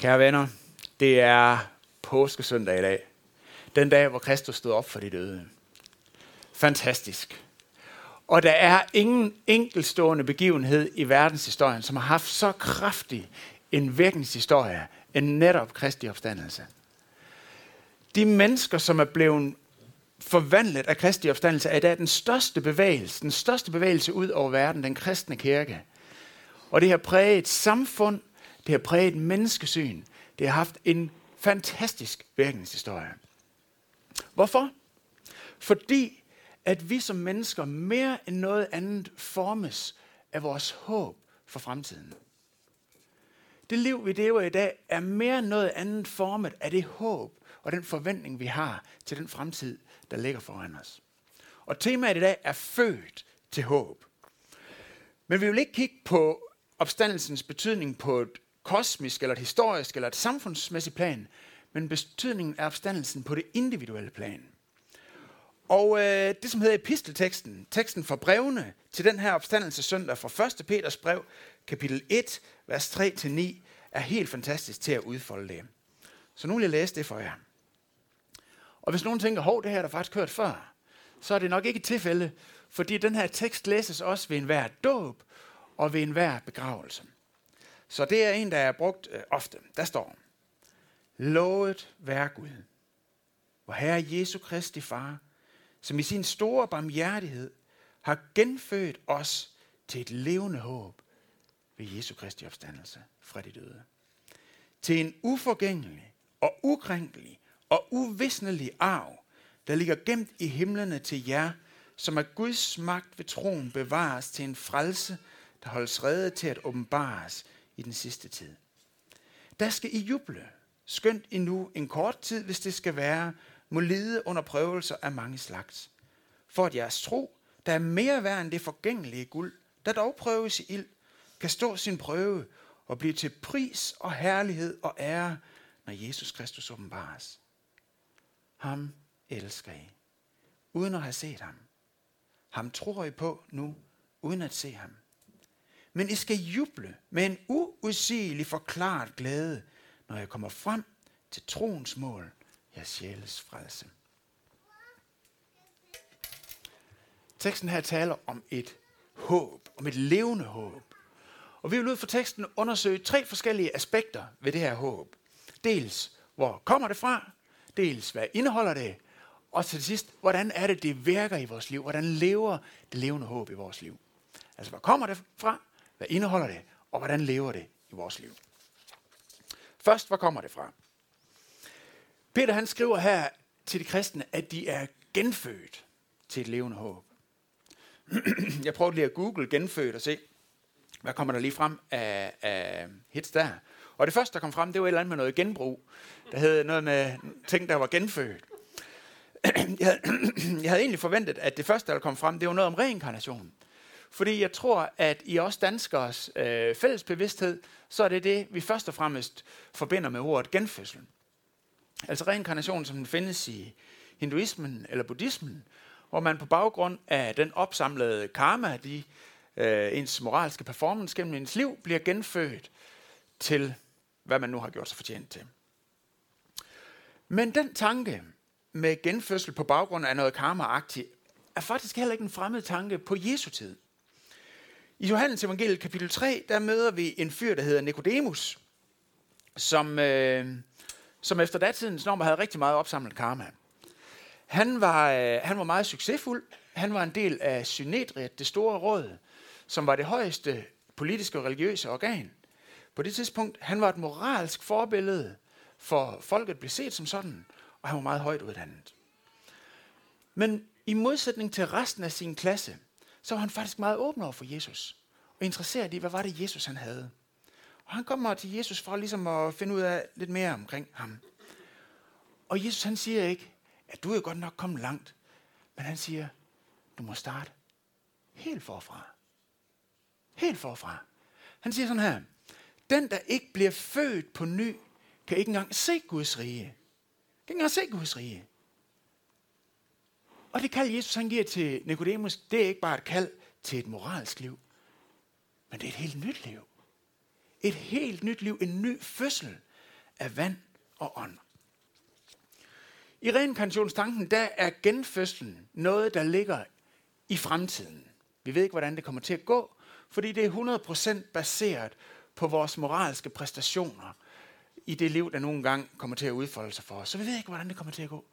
Kære venner, det er påskesøndag i dag. Den dag, hvor Kristus stod op for de døde. Fantastisk. Og der er ingen enkelstående begivenhed i verdenshistorien, som har haft så kraftig en virkningshistorie end netop Kristi opstandelse. De mennesker, som er blevet forvandlet af Kristi opstandelse, er i dag den største bevægelse, den største bevægelse ud over verden, den kristne kirke. Og det har præget samfund, det har præget menneskesyn, det har haft en fantastisk virkningshistorie. Hvorfor? Fordi at vi som mennesker mere end noget andet formes af vores håb for fremtiden. Det liv, vi lever i dag, er mere end noget andet formet af det håb og den forventning, vi har til den fremtid, der ligger foran os. Og temaet i dag er født til håb. Men vi vil ikke kigge på opstandelsens betydning på et kosmisk, eller et historisk, eller et samfundsmæssigt plan, men betydningen er opstandelsen på det individuelle plan. Og øh, det, som hedder epistelteksten, teksten for brevene til den her opstandelse søndag fra 1. Peters brev, kapitel 1, vers 3-9, er helt fantastisk til at udfolde det. Så nu vil jeg læse det for jer. Og hvis nogen tænker, hov, det her er der faktisk hørt før, så er det nok ikke et tilfælde, fordi den her tekst læses også ved enhver dåb og ved enhver begravelse. Så det er en, der er brugt øh, ofte. Der står, Lovet være Gud, hvor Herre Jesu Kristi Far, som i sin store barmhjertighed har genfødt os til et levende håb ved Jesu Kristi opstandelse fra de døde. Til en uforgængelig og ukrænkelig og uvisnelig arv, der ligger gemt i himlene til jer, som af Guds magt ved troen bevares til en frelse, der holdes reddet til at åbenbares i den sidste tid. Der skal I juble, skønt endnu en kort tid, hvis det skal være, må lide under prøvelser af mange slags. For at jeres tro, der er mere værd end det forgængelige guld, der dog prøves i ild, kan stå sin prøve og blive til pris og herlighed og ære, når Jesus Kristus åbenbares. Ham elsker I, uden at have set ham. Ham tror I på nu, uden at se ham. Men I skal juble med en uudsigelig forklaret glæde, når jeg kommer frem til troens mål, jeres sjæles frelse. Teksten her taler om et håb, om et levende håb. Og vi vil ud fra teksten undersøge tre forskellige aspekter ved det her håb. Dels, hvor kommer det fra? Dels, hvad indeholder det? Og til sidst, hvordan er det, det virker i vores liv? Hvordan lever det levende håb i vores liv? Altså, hvor kommer det fra? Hvad indeholder det? Og hvordan lever det i vores liv? Først, hvor kommer det fra? Peter han skriver her til de kristne, at de er genfødt til et levende håb. Jeg prøvede lige at google genfødt og se, hvad kommer der lige frem af, af hits der. Og det første, der kom frem, det var et eller andet med noget genbrug. Der hed noget med ting, der var genfødt. Jeg havde, jeg havde egentlig forventet, at det første, der kom frem, det var noget om reinkarnation. Fordi jeg tror, at i os danskers øh, fælles bevidsthed, så er det det, vi først og fremmest forbinder med ordet genfødsel. Altså reinkarnation, som den findes i hinduismen eller buddhismen, hvor man på baggrund af den opsamlede karma, de, øh, ens moralske performance gennem ens liv, bliver genfødt til, hvad man nu har gjort sig fortjent til. Men den tanke med genfødsel på baggrund af noget karma er faktisk heller ikke en fremmed tanke på Jesu tid. I Johannes evangeliet kapitel 3, der møder vi en fyr, der hedder Nikodemus, som, øh, som efter datidens normer havde rigtig meget opsamlet karma. Han var, øh, han var meget succesfuld. Han var en del af Synedriet, det store råd, som var det højeste politiske og religiøse organ. På det tidspunkt, han var et moralsk forbillede for folket blev set som sådan, og han var meget højt uddannet. Men i modsætning til resten af sin klasse, så var han faktisk meget åben over for Jesus, og interesseret i, hvad var det, Jesus han havde. Og han kommer til Jesus for ligesom at finde ud af lidt mere omkring ham. Og Jesus han siger ikke, at du er godt nok kommet langt, men han siger, du må starte helt forfra. Helt forfra. Han siger sådan her, den der ikke bliver født på ny, kan ikke engang se Guds rige. Kan ikke engang se Guds rige. Og det kald, Jesus han giver til Nikodemus, det er ikke bare et kald til et moralsk liv, men det er et helt nyt liv. Et helt nyt liv, en ny fødsel. af vand og ånd. I reinkarnationstanken, der er genfødslen noget, der ligger i fremtiden. Vi ved ikke, hvordan det kommer til at gå, fordi det er 100% baseret på vores moralske præstationer i det liv, der nogle gange kommer til at udfolde sig for os. Så vi ved ikke, hvordan det kommer til at gå.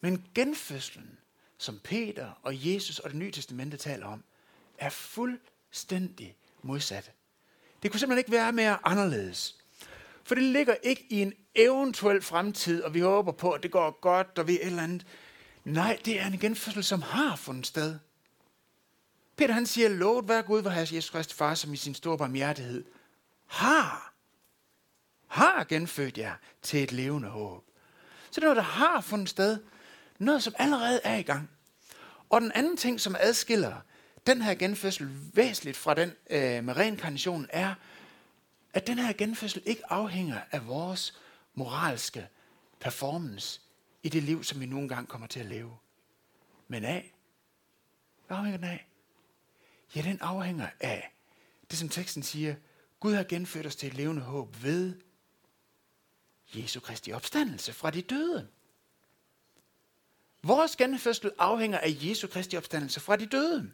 Men genfødslen, som Peter og Jesus og det nye testamente taler om, er fuldstændig modsat. Det kunne simpelthen ikke være mere anderledes. For det ligger ikke i en eventuel fremtid, og vi håber på, at det går godt, og vi et eller andet. Nej, det er en genfødsel, som har fundet sted. Peter han siger, lovet være Gud, hvor Herres Jesus Kristus far, som i sin store barmhjertighed har, har genfødt jer til et levende håb. Så det er noget, der har fundet sted. Noget, som allerede er i gang. Og den anden ting, som adskiller den her genfødsel væsentligt fra den øh, med reinkarnationen er, at den her genfødsel ikke afhænger af vores moralske performance i det liv, som vi nogle gange kommer til at leve. Men af? Hvad afhænger den af? Ja, den afhænger af det, som teksten siger. Gud har genfødt os til et levende håb ved Jesu Kristi opstandelse fra de døde. Vores genfødsel afhænger af Jesu Kristi opstandelse fra de døde.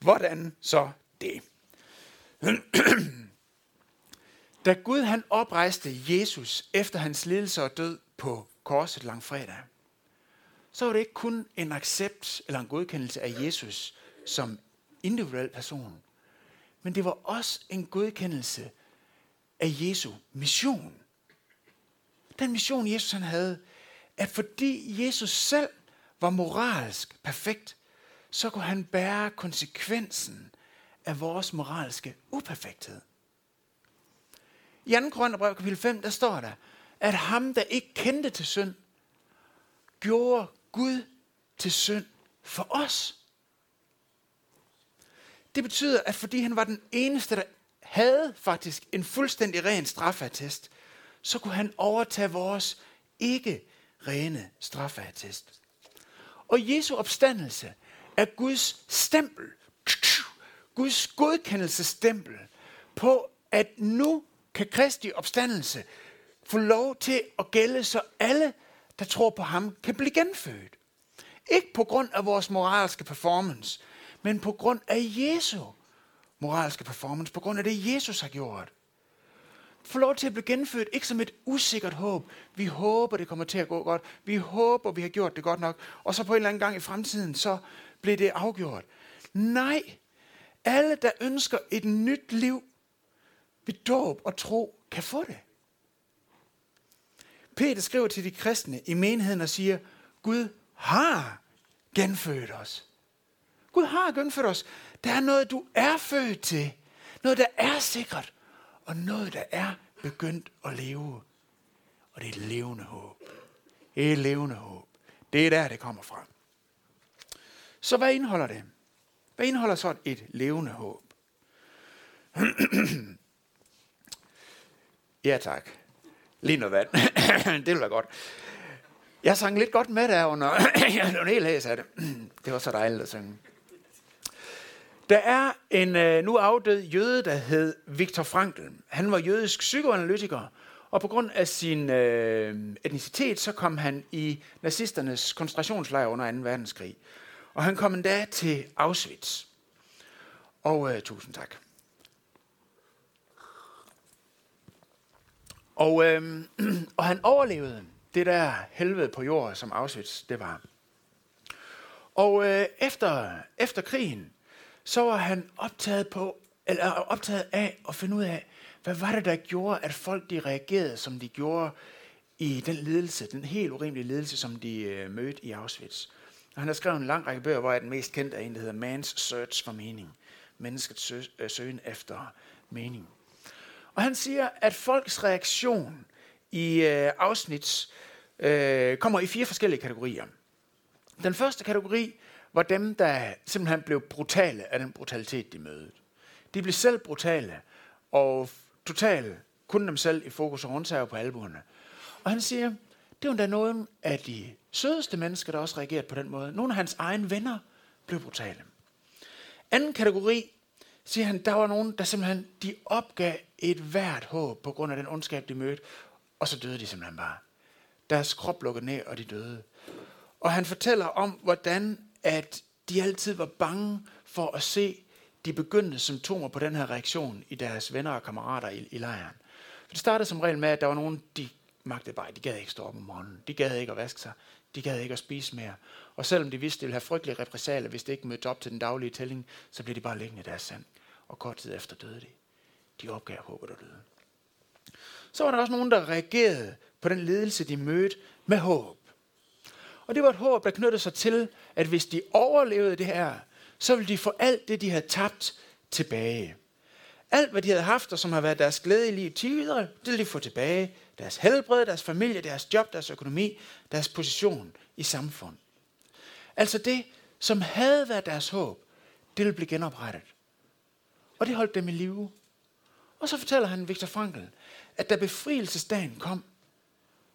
Hvordan så det? Da Gud han oprejste Jesus efter hans lidelse og død på korset langfredag, så var det ikke kun en accept eller en godkendelse af Jesus som individuel person, men det var også en godkendelse af Jesu mission. Den mission, Jesus han havde, at fordi Jesus selv var moralsk perfekt, så kunne han bære konsekvensen af vores moralske uperfekthed. I 2. Korintherbrev kapitel 5, der står der, at ham, der ikke kendte til synd, gjorde Gud til synd for os. Det betyder, at fordi han var den eneste, der havde faktisk en fuldstændig ren straffeattest, så kunne han overtage vores ikke rene straffeattest. Og Jesu opstandelse er Guds stempel, Guds godkendelsestempel på, at nu kan Kristi opstandelse få lov til at gælde, så alle, der tror på ham, kan blive genfødt. Ikke på grund af vores moralske performance, men på grund af Jesu moralske performance, på grund af det, Jesus har gjort. Få lov til at blive genfødt, ikke som et usikkert håb. Vi håber, det kommer til at gå godt. Vi håber, vi har gjort det godt nok. Og så på en eller anden gang i fremtiden, så blev det afgjort. Nej, alle, der ønsker et nyt liv ved dåb og tro, kan få det. Peter skriver til de kristne i menigheden og siger, Gud har genfødt os. Gud har genfødt os. Der er noget, du er født til. Noget, der er sikkert. Og noget, der er begyndt at leve. Og det er et levende håb. Et levende håb. Det er der, det kommer fra. Så hvad indeholder det? Hvad indeholder så et levende håb? ja tak. Lige noget vand. det vil være godt. Jeg sang lidt godt med der under, jeg blev helt hæs af det. Det var så dejligt at synge. Der er en øh, nu afdød jøde, der hed Viktor Frankl. Han var jødisk psykoanalytiker, og på grund af sin øh, etnicitet, så kom han i nazisternes koncentrationslejr under 2. verdenskrig. Og han kom endda til Auschwitz. Og øh, tusind tak. Og, øh, og han overlevede det der helvede på jorden, som Auschwitz det var. Og øh, efter, efter krigen, så var han optaget, på, eller øh, optaget af at finde ud af, hvad var det, der gjorde, at folk de reagerede, som de gjorde i den ledelse, den helt urimelige ledelse, som de øh, mødte i Auschwitz. Og han har skrevet en lang række bøger, hvor den mest kendte er en, der hedder Man's Search for Meaning. Menneskets sø, øh, søgen efter mening. Og han siger, at folks reaktion i øh, afsnit øh, kommer i fire forskellige kategorier. Den første kategori var dem, der simpelthen blev brutale af den brutalitet, de mødte. De blev selv brutale og totalt kun dem selv i fokus og rundsager på albuerne. Og han siger, det var da nogen af de sødeste mennesker, der også reagerede på den måde. Nogle af hans egne venner blev brutale. Anden kategori, siger han, der var nogen, der simpelthen de opgav et hvert håb på grund af den ondskab, de mødte. og så døde de simpelthen bare. Deres krop lukkede ned, og de døde. Og han fortæller om, hvordan at de altid var bange for at se de begyndende symptomer på den her reaktion i deres venner og kammerater i, i lejren. For det startede som regel med, at der var nogen, de magtede bare, de gad ikke stå op om morgenen. De gad ikke at vaske sig. De gad ikke at spise mere. Og selvom de vidste, de ville have frygtelige repressalier, hvis de ikke mødte op til den daglige tælling, så blev de bare liggende i deres sand. Og kort tid efter døde de. De opgav håbet og døde. Så var der også nogen, der reagerede på den ledelse, de mødte med håb. Og det var et håb, der knyttede sig til, at hvis de overlevede det her, så ville de få alt det, de havde tabt, tilbage. Alt, hvad de havde haft, og som har været deres glæde i livet tidligere, det ville de få tilbage. Deres helbred, deres familie, deres job, deres økonomi, deres position i samfund. Altså det, som havde været deres håb, det ville blive genoprettet. Og det holdt dem i live. Og så fortæller han Viktor Frankl, at da befrielsesdagen kom,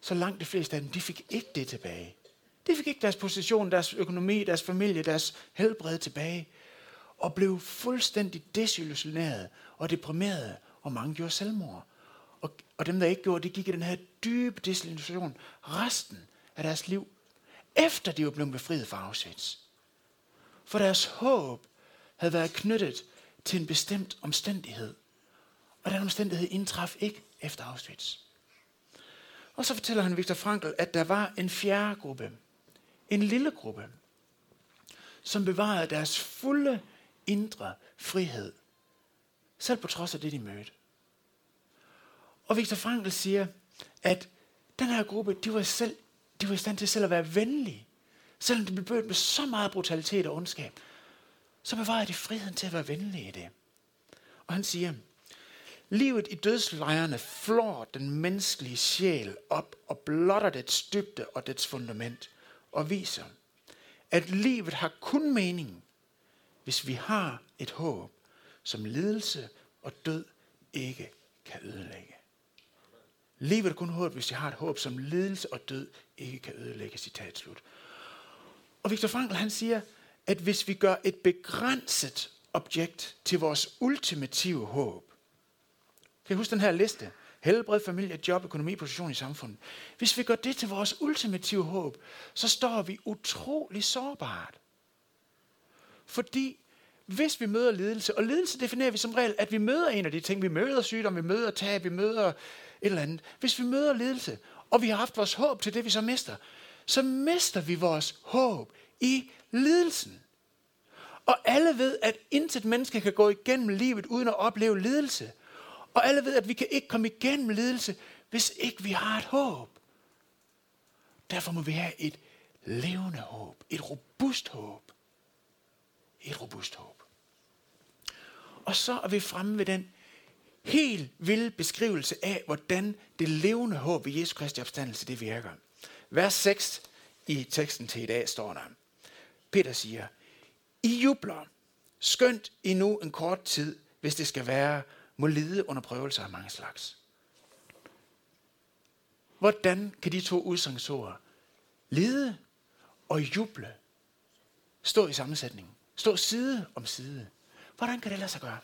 så langt de fleste af dem, de fik ikke det tilbage. De fik ikke deres position, deres økonomi, deres familie, deres helbred tilbage. Og blev fuldstændig desillusioneret og deprimeret, og mange gjorde selvmord. Og, dem, der ikke gjorde, de gik i den her dybe desillusion resten af deres liv, efter de var blevet befriet fra Auschwitz. For deres håb havde været knyttet til en bestemt omstændighed. Og den omstændighed indtraf ikke efter Auschwitz. Og så fortæller han Viktor Frankl, at der var en fjerde gruppe, en lille gruppe, som bevarede deres fulde indre frihed, selv på trods af det, de mødte. Og Viktor Frankl siger, at den her gruppe, de var, selv, de var i stand til selv at være venlige. Selvom de blev bødt med så meget brutalitet og ondskab, så bevarede de friheden til at være venlige i det. Og han siger, livet i dødslejrene flår den menneskelige sjæl op og blotter dets dybde og dets fundament og viser, at livet har kun mening, hvis vi har et håb, som lidelse og død ikke kan ødelægge. Livet er kun håb, hvis jeg har et håb, som lidelse og død ikke kan ødelægge, citat slut. Og Viktor Frankl, han siger, at hvis vi gør et begrænset objekt til vores ultimative håb, kan I huske den her liste? Helbred, familie, job, økonomi, position i samfundet. Hvis vi gør det til vores ultimative håb, så står vi utrolig sårbart. Fordi hvis vi møder lidelse, og lidelse definerer vi som regel, at vi møder en af de ting, vi møder sygdom, vi møder tab, vi møder et eller andet. Hvis vi møder lidelse, og vi har haft vores håb til det, vi så mister, så mister vi vores håb i lidelsen. Og alle ved, at intet menneske kan gå igennem livet uden at opleve lidelse. Og alle ved, at vi kan ikke komme igennem lidelse, hvis ikke vi har et håb. Derfor må vi have et levende håb. Et robust håb. Et robust håb. Og så er vi fremme ved den helt vilde beskrivelse af, hvordan det levende håb i Jesu Kristi opstandelse, det virker. Vers 6 i teksten til i dag står der. Peter siger, I jubler, skønt endnu en kort tid, hvis det skal være, må lide under prøvelser af mange slags. Hvordan kan de to udsangsord, lide og juble, stå i sammensætning? Stå side om side. Hvordan kan det lade sig gøre?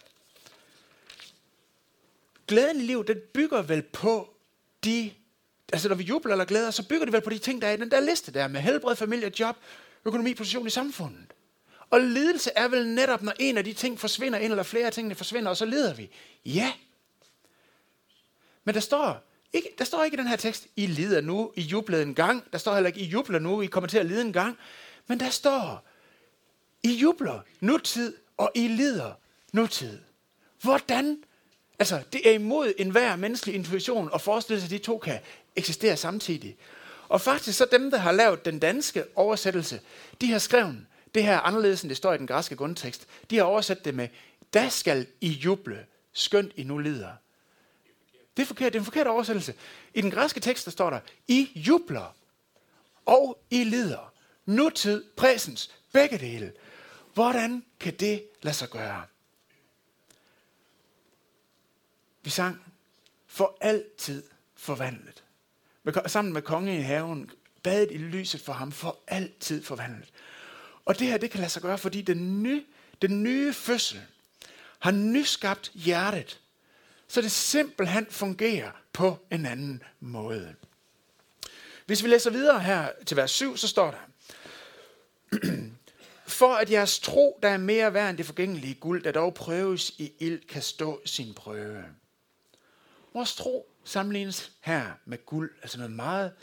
Glæden i livet, den bygger vel på de, altså når vi jubler eller glæder, så bygger det vel på de ting, der er i den der liste der, med helbred, familie, job, økonomi, position i samfundet. Og lidelse er vel netop, når en af de ting forsvinder, en eller flere af tingene forsvinder, og så lider vi. Ja. Men der står, ikke, der står ikke i den her tekst, I lider nu, I jublede en gang. Der står heller ikke, I jubler nu, I kommer til at lide en gang. Men der står, I jubler nutid, og I lider nutid. Hvordan? Altså, det er imod enhver menneskelig intuition at forestille sig, at de to kan eksistere samtidig. Og faktisk så dem, der har lavet den danske oversættelse, de har skrevet, det her anderledes, end det står i den græske grundtekst. De har oversat det med, da skal I juble, skønt I nu lider. Det er forkert, det er en forkert oversættelse. I den græske tekst, der står der, I jubler, og I lider. Nutid, præsens, begge dele. Hvordan kan det lade sig gøre? Vi sang, for altid forvandlet. Sammen med kongen i haven, badet i lyset for ham, for altid forvandlet. Og det her, det kan lade sig gøre, fordi den nye, den nye fødsel har nyskabt hjertet, så det simpelthen fungerer på en anden måde. Hvis vi læser videre her til vers 7, så står der, For at jeres tro, der er mere værd end det forgængelige guld, der dog prøves i ild, kan stå sin prøve. Vores tro sammenlignes her med guld, altså noget meget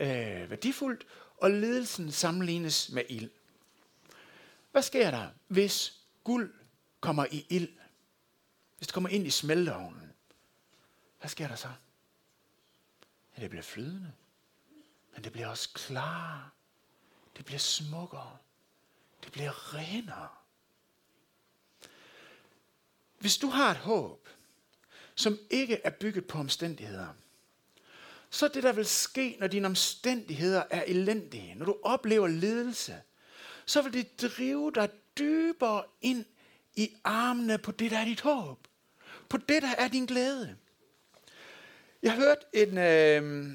øh, værdifuldt, og ledelsen sammenlignes med ild. Hvad sker der, hvis guld kommer i ild? Hvis det kommer ind i smelteovnen? Hvad sker der så? Ja, det bliver flydende. Men det bliver også klarere. Det bliver smukkere. Det bliver renere. Hvis du har et håb, som ikke er bygget på omstændigheder, så det, der vil ske, når dine omstændigheder er elendige, når du oplever ledelse, så vil det drive dig dybere ind i armene på det, der er dit håb. På det, der er din glæde. Jeg har hørt en, øh,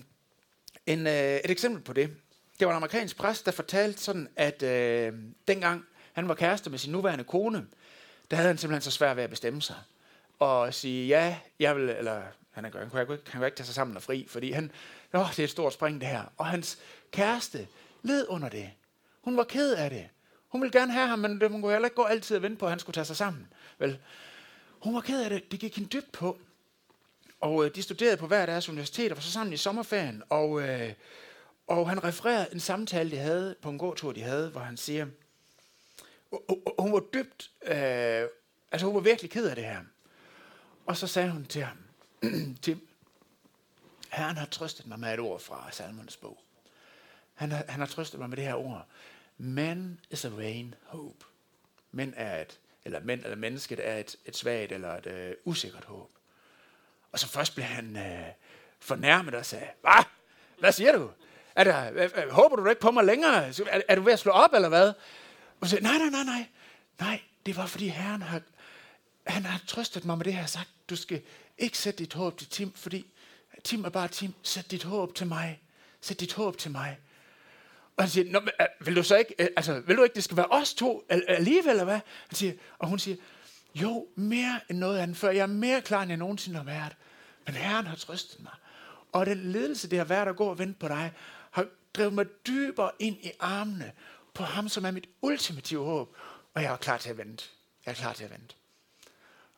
en, øh, et eksempel på det. Det var en amerikansk præst, der fortalte sådan, at øh, dengang han var kæreste med sin nuværende kone, der havde han simpelthen så svært ved at bestemme sig. Og sige, ja, jeg vil, eller han, er, han, kunne, ikke, han kunne ikke tage sig sammen og fri, fordi han, åh, det er et stort spring det her. Og hans kæreste led under det. Hun var ked af det. Hun ville gerne have ham, men det, hun kunne heller ikke gå altid og vente på, at han skulle tage sig sammen. Vel? Hun var ked af det. Det gik hende dybt på. Og øh, de studerede på hver deres universitet og var så sammen i sommerferien. Og, øh, og han refererede en samtale, de havde på en gåtur, de havde, hvor han siger, hun var dybt, øh, altså hun var virkelig ked af det her. Og så sagde hun til ham, Tim, Herren har trøstet mig med et ord fra Salmons bog. Han har, han har trøstet mig med det her ord. Man is a vain hope. Men er et, eller men, eller mennesket er et, et svagt eller et øh, usikkert håb. Og så først blev han øh, fornærmet og sagde, hvad? Hvad siger du? Er der, øh, håber du ikke på mig længere? Er, er du ved at slå op, eller hvad? Og så sagde, nej, nej, nej, nej. Nej, det var fordi Herren har, han har trøstet mig med det her sagt. Du skal ikke sætte dit håb til Tim, fordi Tim er bare Tim. Sæt dit håb til mig. Sæt dit håb til mig. Og han siger, Nå, men, øh, vil du så ikke, øh, altså, vil du ikke, det skal være os to alligevel, eller hvad? Han siger, og hun siger, jo, mere end noget andet før. Jeg er mere klar, end jeg nogensinde har været. Men Herren har trøstet mig. Og den ledelse, det har været at gå og vente på dig, har drevet mig dybere ind i armene på ham, som er mit ultimative håb. Og jeg er klar til at vente. Jeg er klar til at vente.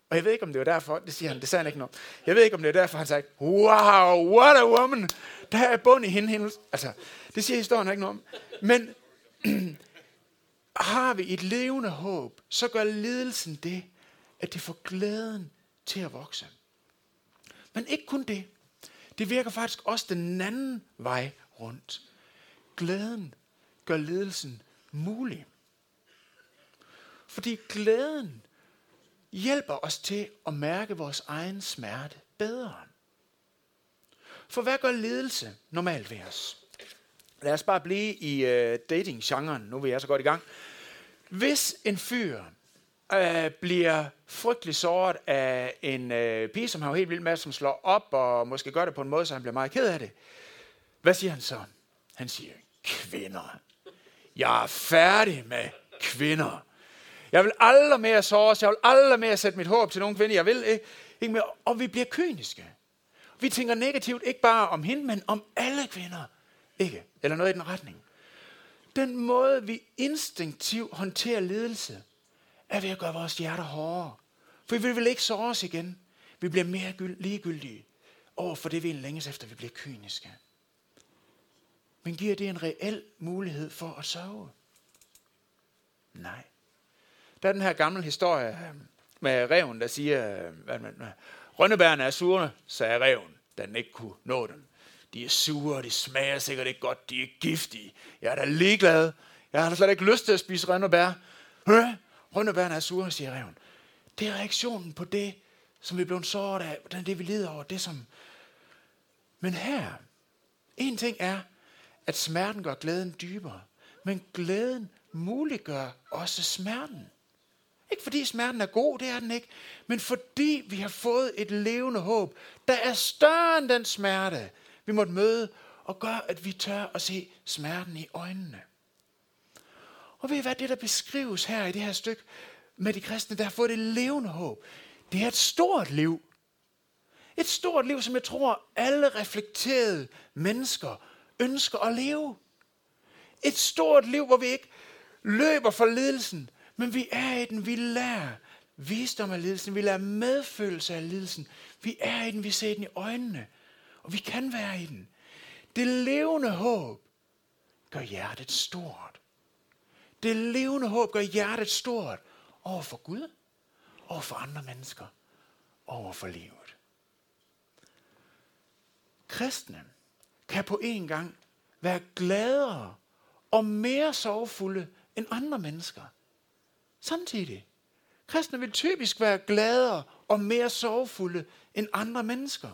Og jeg ved ikke, om det var derfor, det siger han, det sagde han ikke noget. Jeg ved ikke, om det er derfor, han sagde, wow, what a woman. Der er bund i hende, hende. Altså, det siger historien ikke noget om. Men har vi et levende håb, så gør lidelsen det, at det får glæden til at vokse. Men ikke kun det. Det virker faktisk også den anden vej rundt. Glæden gør lidelsen mulig. Fordi glæden hjælper os til at mærke vores egen smerte bedre. For hvad gør ledelse normalt ved os? Lad os bare blive i uh, dating-genren. Nu vil jeg så godt i gang. Hvis en fyr uh, bliver frygtelig såret af en uh, pige, som har helt vildt med, som slår op og måske gør det på en måde, så han bliver meget ked af det. Hvad siger han så? Han siger, kvinder. Jeg er færdig med kvinder. Jeg vil aldrig mere såres. Jeg vil aldrig mere sætte mit håb til nogen kvinde. Jeg vil ikke, ikke mere. Og vi bliver kyniske. Vi tænker negativt ikke bare om hende, men om alle kvinder. Ikke? Eller noget i den retning. Den måde, vi instinktivt håndterer ledelse, er ved at gøre vores hjerter hårdere. For vi vil ikke såres igen. Vi bliver mere ligegyldige over for det, vi længes efter, vi bliver kyniske. Men giver det en reel mulighed for at sove? Nej. Der er den her gamle historie med reven, der siger, øh, at Rønnebærne er sure, sagde reven, da den ikke kunne nå dem. De er sure, de smager sikkert ikke godt, de er giftige. Jeg er da ligeglad. Jeg har da slet ikke lyst til at spise rønnebær. Rønnebærne er sure, siger reven. Det er reaktionen på det, som vi er blevet såret af, hvordan det vi lider over, det som... Men her, en ting er, at smerten gør glæden dybere, men glæden muliggør også smerten. Ikke fordi smerten er god, det er den ikke, men fordi vi har fået et levende håb, der er større end den smerte, vi måtte møde, og gør, at vi tør at se smerten i øjnene. Og ved I hvad, det der beskrives her i det her stykke med de kristne, der har fået et levende håb, det er et stort liv. Et stort liv, som jeg tror, alle reflekterede mennesker ønsker at leve. Et stort liv, hvor vi ikke løber for lidelsen, men vi er i den, vi lærer visdom af lidelsen, vi lærer medfølelse af lidelsen. Vi er i den, vi ser den i øjnene, og vi kan være i den. Det levende håb gør hjertet stort. Det levende håb gør hjertet stort over for Gud, over for andre mennesker, over for livet. Kristne kan på en gang være gladere og mere sorgfulde end andre mennesker. Samtidig. Kristne vil typisk være gladere og mere sorgfulde end andre mennesker,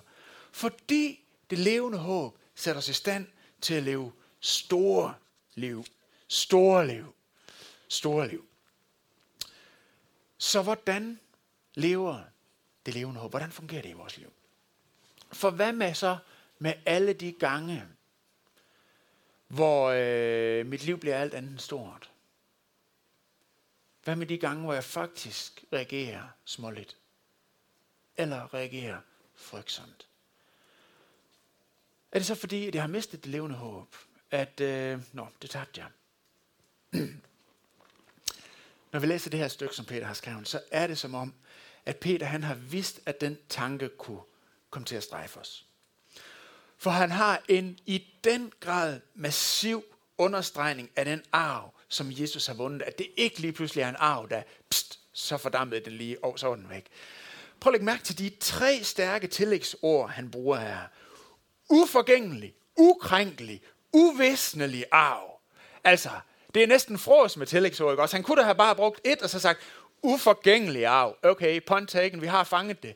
fordi det levende håb sætter os i stand til at leve store liv. Store liv. Store liv. Så hvordan lever det levende håb? Hvordan fungerer det i vores liv? For hvad med så med alle de gange, hvor øh, mit liv bliver alt andet stort? Hvad med de gange, hvor jeg faktisk reagerer småligt? Eller reagerer frygtsomt? Er det så fordi, at jeg har mistet det levende håb? At, øh, nå, det tabte jeg. Når vi læser det her stykke, som Peter har skrevet, så er det som om, at Peter han har vidst, at den tanke kunne komme til at strejfe os. For han har en i den grad massiv understregning af den arv, som Jesus har vundet. At det ikke lige pludselig er en arv, der pst, så fordammede den lige, og så var den væk. Prøv at lægge mærke til de tre stærke tillægsord, han bruger her. Uforgængelig, ukrænkelig, uvisnelig arv. Altså, det er næsten frås med tillægsord, ikke også? Han kunne da have bare brugt et, og så sagt, uforgængelig arv. Okay, point taken, vi har fanget det.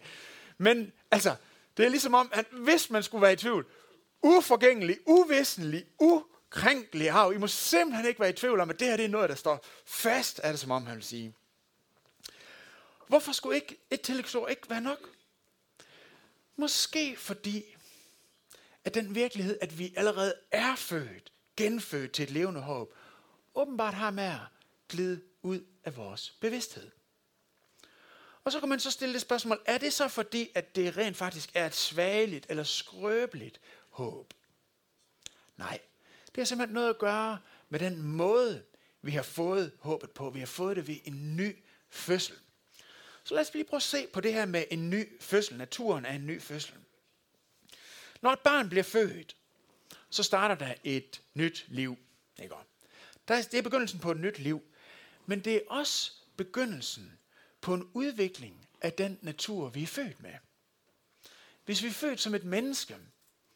Men altså, det er ligesom om, at hvis man skulle være i tvivl, uforgængelig, uvisnelig, u ukrænkelig arv, I må simpelthen ikke være i tvivl om, at det her det er noget, der står fast, er det som om, han vil sige. Hvorfor skulle ikke et tillægsord ikke være nok? Måske fordi, at den virkelighed, at vi allerede er født, genfødt til et levende håb, åbenbart har med at glide ud af vores bevidsthed. Og så kan man så stille det spørgsmål, er det så fordi, at det rent faktisk er et svageligt eller skrøbeligt håb? Nej, det har simpelthen noget at gøre med den måde, vi har fået håbet på. Vi har fået det ved en ny fødsel. Så lad os lige prøve at se på det her med en ny fødsel. Naturen er en ny fødsel. Når et barn bliver født, så starter der et nyt liv. Ikke? Det er begyndelsen på et nyt liv. Men det er også begyndelsen på en udvikling af den natur, vi er født med. Hvis vi er født som et menneske,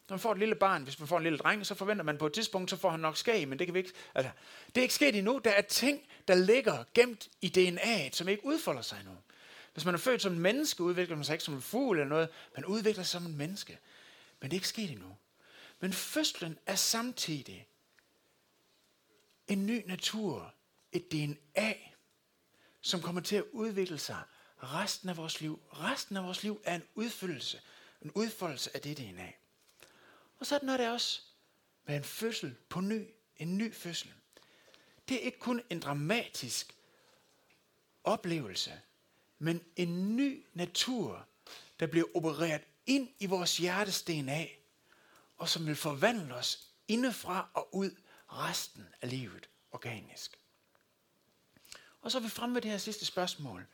når man får et lille barn, hvis man får en lille dreng, så forventer man på et tidspunkt, så får han nok skæg, men det kan vi ikke. Altså, det er ikke sket endnu. Der er ting, der ligger gemt i DNA'et, som ikke udfolder sig endnu. Hvis man er født som en menneske, udvikler man sig ikke som en fugl eller noget. Man udvikler sig som en menneske. Men det er ikke sket endnu. Men fødslen er samtidig en ny natur, et DNA, som kommer til at udvikle sig resten af vores liv. Resten af vores liv er en udfyldelse, en udfoldelse af det DNA. Og sådan er det også med en fødsel på ny, en ny fødsel. Det er ikke kun en dramatisk oplevelse, men en ny natur, der bliver opereret ind i vores hjertes DNA, og som vil forvandle os indefra og ud resten af livet organisk. Og så er vi fremme ved det her sidste spørgsmål.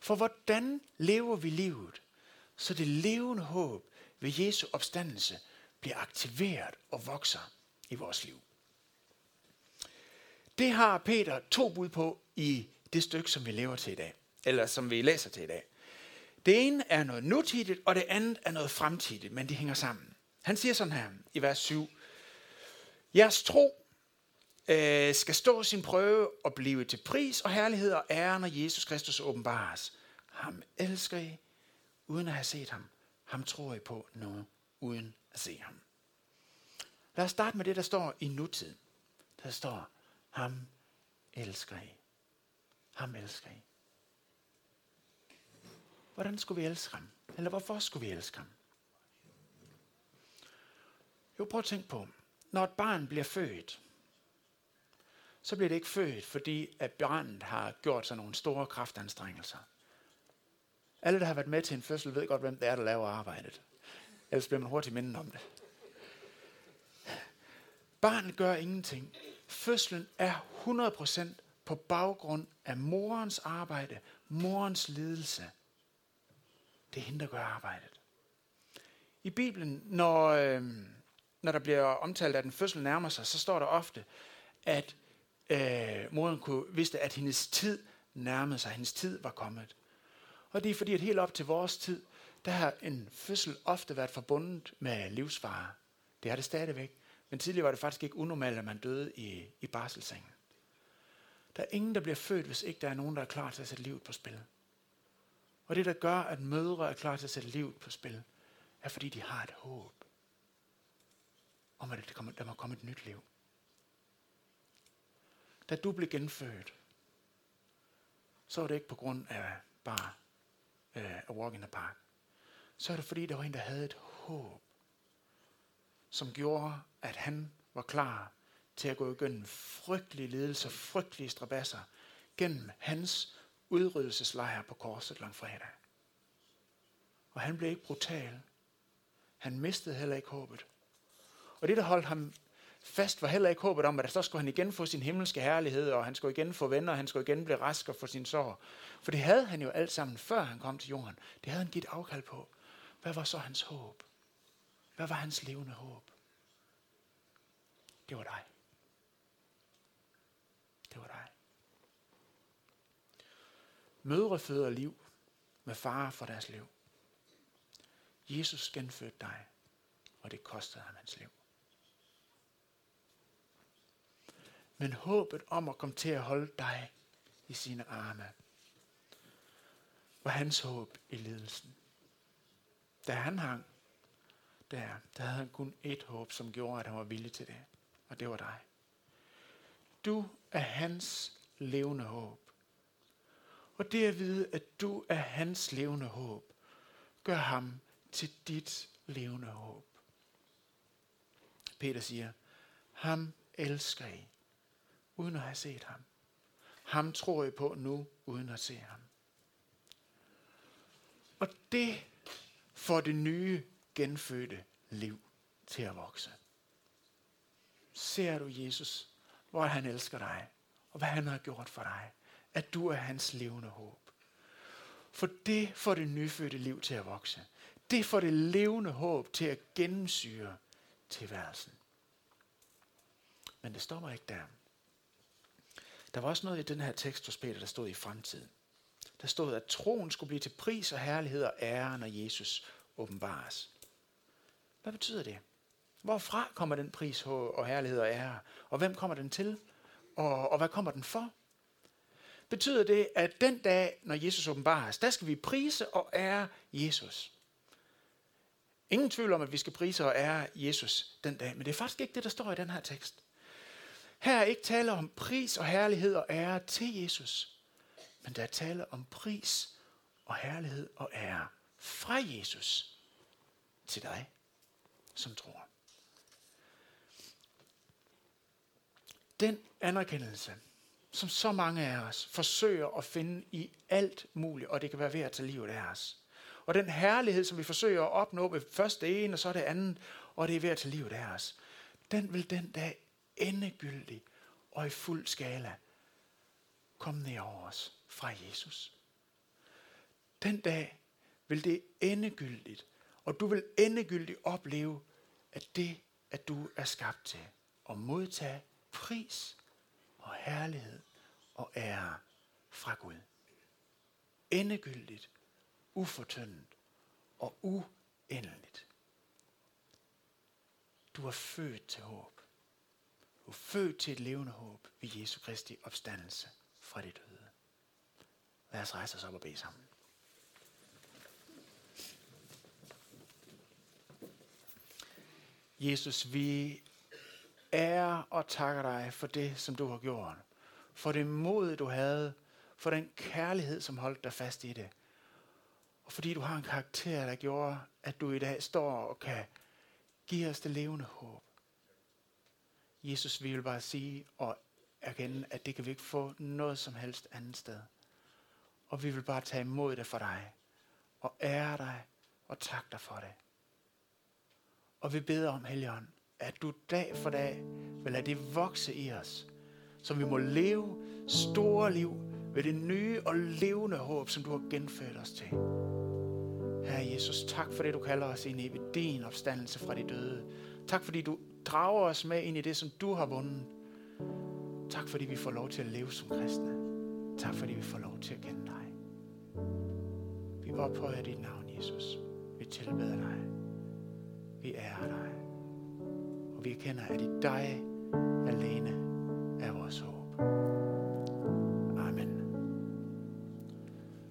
For hvordan lever vi livet, så det levende håb ved Jesu opstandelse bliver aktiveret og vokser i vores liv? Det har Peter to bud på i det stykke, som vi lever til i dag. Eller som vi læser til i dag. Det ene er noget nutidigt, og det andet er noget fremtidigt, men de hænger sammen. Han siger sådan her i vers 7. Jeres tro øh, skal stå sin prøve og blive til pris og herlighed og ære, når Jesus Kristus åbenbares. Ham elsker I, uden at have set ham. Ham tror I på nu, uden at se ham. Lad os starte med det, der står i nutid. Der står, ham elsker I. Ham elsker I. Hvordan skulle vi elske ham? Eller hvorfor skulle vi elske ham? Jo, prøv at tænke på, når et barn bliver født, så bliver det ikke født, fordi at barnet har gjort sig nogle store kraftanstrengelser. Alle, der har været med til en fødsel, ved godt, hvem det er, der laver arbejdet. Ellers bliver man hurtigt mindet om det. Barnet gør ingenting. Fødslen er 100% på baggrund af morens arbejde, morens lidelse. Det er hende, der gør arbejdet. I Bibelen, når, øh, når der bliver omtalt, at en fødsel nærmer sig, så står der ofte, at øh, moren kunne, vidste, at hendes tid nærmede sig. Hendes tid var kommet. Og det er fordi, at helt op til vores tid, der har en fødsel ofte været forbundet med livsfare. Det er det stadigvæk. Men tidligere var det faktisk ikke unormalt, at man døde i, i barselsengen. Der er ingen, der bliver født, hvis ikke der er nogen, der er klar til at sætte livet på spil. Og det, der gør, at mødre er klar til at sætte livet på spil, er fordi de har et håb om, at der må komme et nyt liv. Da du blev genfødt, så var det ikke på grund af bare øh, uh, a walk in the park. Så er det fordi, der var en, der havde et håb, som gjorde, at han var klar til at gå igennem frygtelige lidelser, frygtelige strabasser, gennem hans udryddelseslejr på korset langfredag. Og han blev ikke brutal. Han mistede heller ikke håbet. Og det, der holdt ham fast, var heller ikke håbet om, at så skulle han igen få sin himmelske herlighed, og han skulle igen få venner, og han skulle igen blive rask og få sin sår. For det havde han jo alt sammen, før han kom til jorden. Det havde han givet afkald på. Hvad var så hans håb? Hvad var hans levende håb? Det var dig. Det var dig. Mødre føder liv med fare for deres liv. Jesus genfødte dig, og det kostede ham hans liv. Men håbet om at komme til at holde dig i sine arme, var hans håb i lidelsen. Da han hang der, der havde han kun et håb, som gjorde, at han var villig til det. Og det var dig. Du er hans levende håb. Og det at vide, at du er hans levende håb, gør ham til dit levende håb. Peter siger, ham elsker I, uden at have set ham. Ham tror I på nu, uden at se ham. Og det for det nye genfødte liv til at vokse. Ser du Jesus, hvor han elsker dig, og hvad han har gjort for dig, at du er hans levende håb. For det får det nyfødte liv til at vokse. Det får det levende håb til at gennemsyre tilværelsen. Men det stopper ikke der. Der var også noget i den her tekst hos Peter, der stod i fremtiden. Der stod, at troen skulle blive til pris og herlighed og ære, når Jesus åbenbares. Hvad betyder det? Hvorfra kommer den pris og herlighed og ære? Og hvem kommer den til? Og, og hvad kommer den for? Betyder det, at den dag, når Jesus åbenbares, der skal vi prise og ære Jesus? Ingen tvivl om, at vi skal prise og ære Jesus den dag, men det er faktisk ikke det, der står i den her tekst. Her er ikke tale om pris og herlighed og ære til Jesus, men der er tale om pris og herlighed og ære fra Jesus til dig, som tror. Den anerkendelse, som så mange af os forsøger at finde i alt muligt, og det kan være ved at tage livet af os. Og den herlighed, som vi forsøger at opnå ved først det ene, og så det andet, og det er ved at tage livet af os, den vil den dag endegyldig og i fuld skala komme ned over os fra Jesus. Den dag vil det endegyldigt, og du vil endegyldigt opleve, at det, at du er skabt til at modtage pris og herlighed og ære fra Gud. Endegyldigt, ufortyndet og uendeligt. Du er født til håb. Du er født til et levende håb ved Jesu Kristi opstandelse fra det døde. Lad os rejse os op og bede sammen. Jesus, vi ærer og takker dig for det, som du har gjort. For det mod, du havde. For den kærlighed, som holdt dig fast i det. Og fordi du har en karakter, der gjorde, at du i dag står og kan give os det levende håb. Jesus, vi vil bare sige og erkende, at det kan vi ikke få noget som helst andet sted. Og vi vil bare tage imod det for dig. Og ære dig og takke dig for det. Og vi beder om, Helligånd, at du dag for dag vil lade det vokse i os, så vi må leve store liv ved det nye og levende håb, som du har genfødt os til. Herre Jesus, tak for det, du kalder os ind i ved din opstandelse fra de døde. Tak fordi du drager os med ind i det, som du har vundet. Tak fordi vi får lov til at leve som kristne. Tak fordi vi får lov til at kende dig. Vi var på i dit navn, Jesus. Vi tilbeder dig. Vi ærer dig. Og vi erkender, at i dig alene er vores håb.